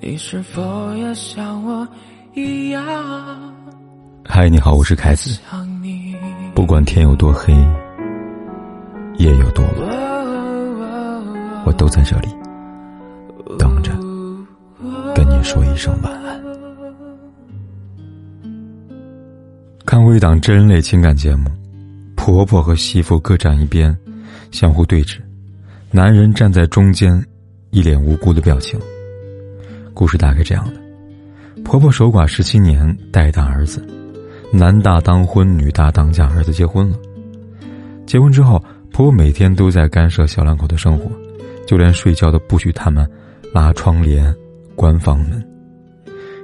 你是否也像我一样？嗨，你好，我是凯子。不管天有多黑，夜有多晚，我都在这里等着跟你说一声晚安。看过一档真人类情感节目，婆婆和媳妇各站一边，相互对峙，男人站在中间，一脸无辜的表情。故事大概这样的：婆婆守寡十七年，带大儿子，男大当婚，女大当嫁，儿子结婚了。结婚之后，婆婆每天都在干涉小两口的生活，就连睡觉都不许他们拉窗帘、关房门。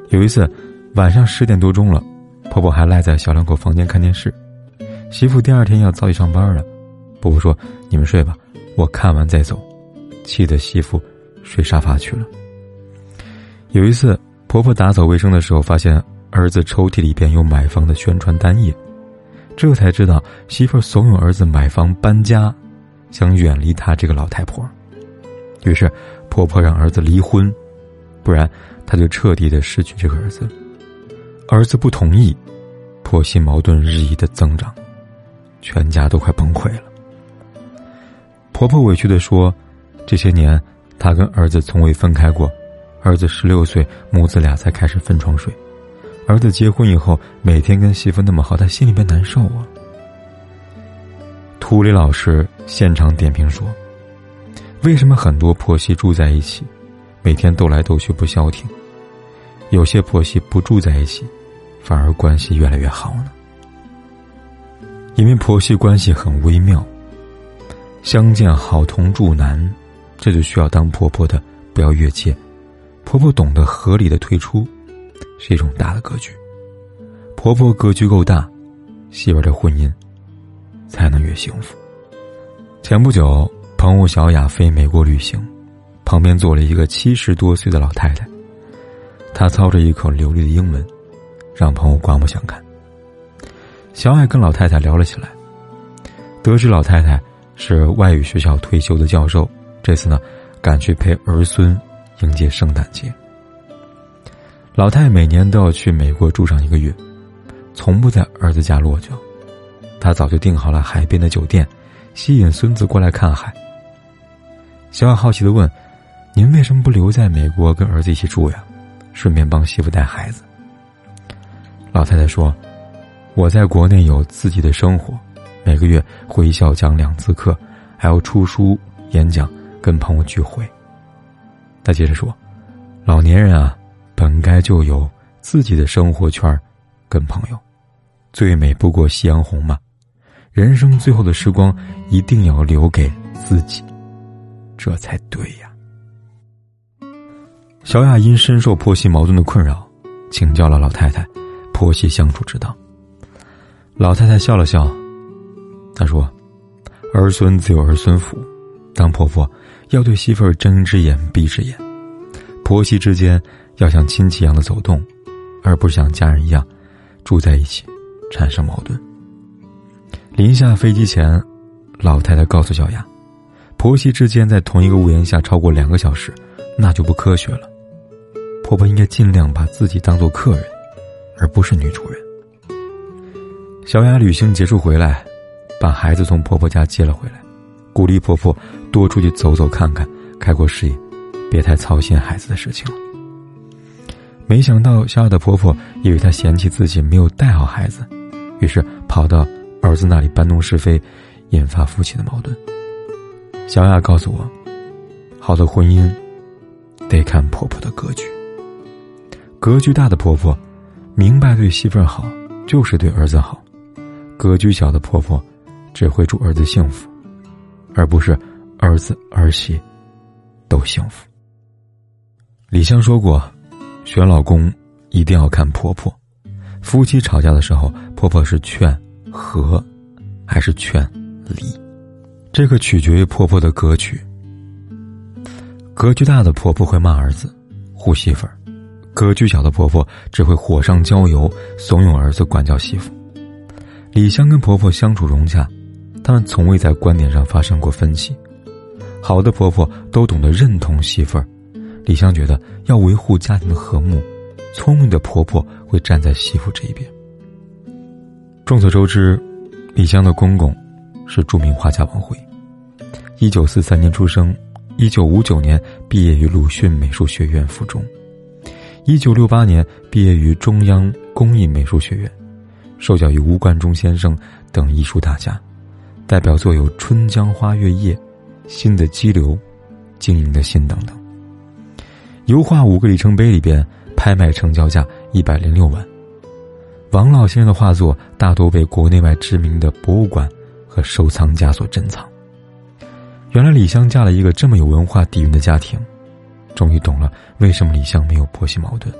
有一次，晚上十点多钟了，婆婆还赖在小两口房间看电视。媳妇第二天要早起上班了，婆婆说：“你们睡吧，我看完再走。”气得媳妇睡沙发去了。有一次，婆婆打扫卫生的时候，发现儿子抽屉里边有买房的宣传单页，这才知道媳妇怂恿儿子买房搬家，想远离她这个老太婆。于是，婆婆让儿子离婚，不然她就彻底的失去这个儿子。儿子不同意，婆媳矛盾日益的增长，全家都快崩溃了。婆婆委屈的说：“这些年，她跟儿子从未分开过。”儿子十六岁，母子俩才开始分床睡。儿子结婚以后，每天跟媳妇那么好，他心里边难受啊。涂磊老师现场点评说：“为什么很多婆媳住在一起，每天斗来斗去不消停？有些婆媳不住在一起，反而关系越来越好呢？因为婆媳关系很微妙，相见好同住难，这就需要当婆婆的不要越界。”婆婆懂得合理的退出，是一种大的格局。婆婆格局够大，媳妇的婚姻才能越幸福。前不久，朋友小雅飞美国旅行，旁边坐了一个七十多岁的老太太，她操着一口流利的英文，让朋友刮目相看。小雅跟老太太聊了起来，得知老太太是外语学校退休的教授，这次呢，赶去陪儿孙。迎接圣诞节，老太每年都要去美国住上一个月，从不在儿子家落脚。她早就订好了海边的酒店，吸引孙子过来看海。小雅好奇的问：“您为什么不留在美国跟儿子一起住呀？顺便帮媳妇带孩子？”老太太说：“我在国内有自己的生活，每个月回校讲两次课，还要出书、演讲、跟朋友聚会。”他接着说：“老年人啊，本该就有自己的生活圈跟朋友，最美不过夕阳红嘛。人生最后的时光，一定要留给自己，这才对呀。”小雅因深受婆媳矛盾的困扰，请教了老太太婆媳相处之道。老太太笑了笑，她说：“儿孙自有儿孙福，当婆婆。”要对媳妇儿睁一只眼闭一只眼，婆媳之间要像亲戚一样的走动，而不是像家人一样住在一起，产生矛盾。临下飞机前，老太太告诉小雅，婆媳之间在同一个屋檐下超过两个小时，那就不科学了。婆婆应该尽量把自己当做客人，而不是女主人。小雅旅行结束回来，把孩子从婆婆家接了回来。鼓励婆婆多出去走走看看，开阔视野，别太操心孩子的事情了。没想到小雅的婆婆以为她嫌弃自己没有带好孩子，于是跑到儿子那里搬弄是非，引发夫妻的矛盾。小雅告诉我，好的婚姻得看婆婆的格局。格局大的婆婆，明白对媳妇好就是对儿子好；格局小的婆婆，只会祝儿子幸福。而不是儿子儿媳都幸福。李湘说过：“选老公一定要看婆婆。夫妻吵架的时候，婆婆是劝和还是劝离，这个取决于婆婆的格局。格局大的婆婆会骂儿子、护媳妇儿；格局小的婆婆只会火上浇油，怂恿儿子管教媳妇。李湘跟婆婆相处融洽。”他们从未在观点上发生过分歧，好的婆婆都懂得认同媳妇儿，李湘觉得要维护家庭的和睦，聪明的婆婆会站在媳妇这一边。众所周知，李湘的公公是著名画家王辉，一九四三年出生，一九五九年毕业于鲁迅美术学院附中，一九六八年毕业于中央工艺美术学院，受教于吴冠中先生等艺术大家，代表作有《春江花月夜》《新的激流》《经营的心》等等。油画《五个里程碑》里边拍卖成交价一百零六万。王老先生的画作大多被国内外知名的博物馆和收藏家所珍藏。原来李湘嫁了一个这么有文化底蕴的家庭，终于懂了为什么李湘没有婆媳矛盾。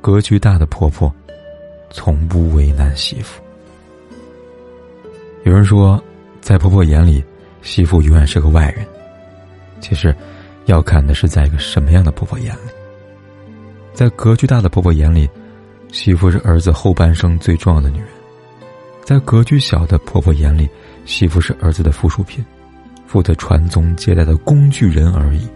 格局大的婆婆，从不为难媳妇。有人说，在婆婆眼里，媳妇永远是个外人。其实。要看的是在一个什么样的婆婆眼里，在格局大的婆婆眼里，媳妇是儿子后半生最重要的女人；在格局小的婆婆眼里，媳妇是儿子的附属品，负责传宗接代的工具人而已。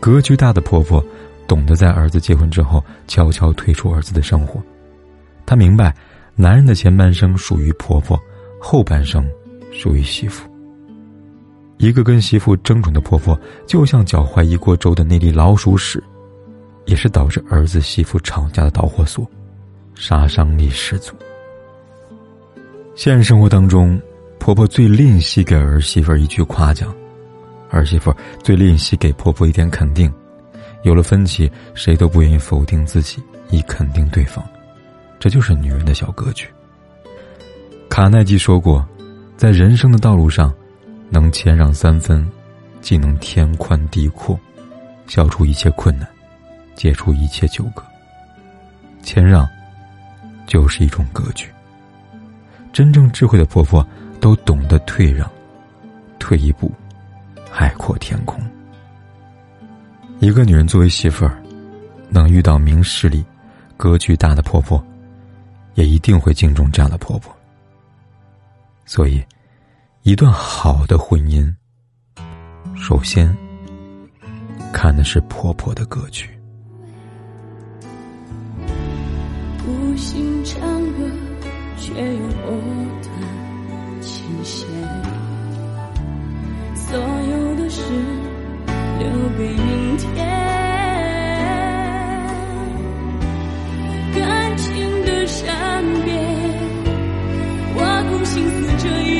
格局大的婆婆懂得在儿子结婚之后悄悄退出儿子的生活，她明白，男人的前半生属于婆婆，后半生属于媳妇。一个跟媳妇争宠的婆婆，就像搅坏一锅粥的那粒老鼠屎，也是导致儿子媳妇吵架的导火索，杀伤力十足。现实生活当中，婆婆最吝惜给儿媳妇一句夸奖，儿媳妇最吝惜给婆婆一点肯定。有了分歧，谁都不愿意否定自己，以肯定对方，这就是女人的小格局。卡耐基说过，在人生的道路上。能谦让三分，既能天宽地阔，消除一切困难，解除一切纠葛。谦让，就是一种格局。真正智慧的婆婆都懂得退让，退一步，海阔天空。一个女人作为媳妇儿，能遇到明事理、格局大的婆婆，也一定会敬重这样的婆婆。所以。一段好的婚姻，首先看的是婆婆的格局。无心唱歌，却又藕断琴弦。所有的事留给明天。心思这一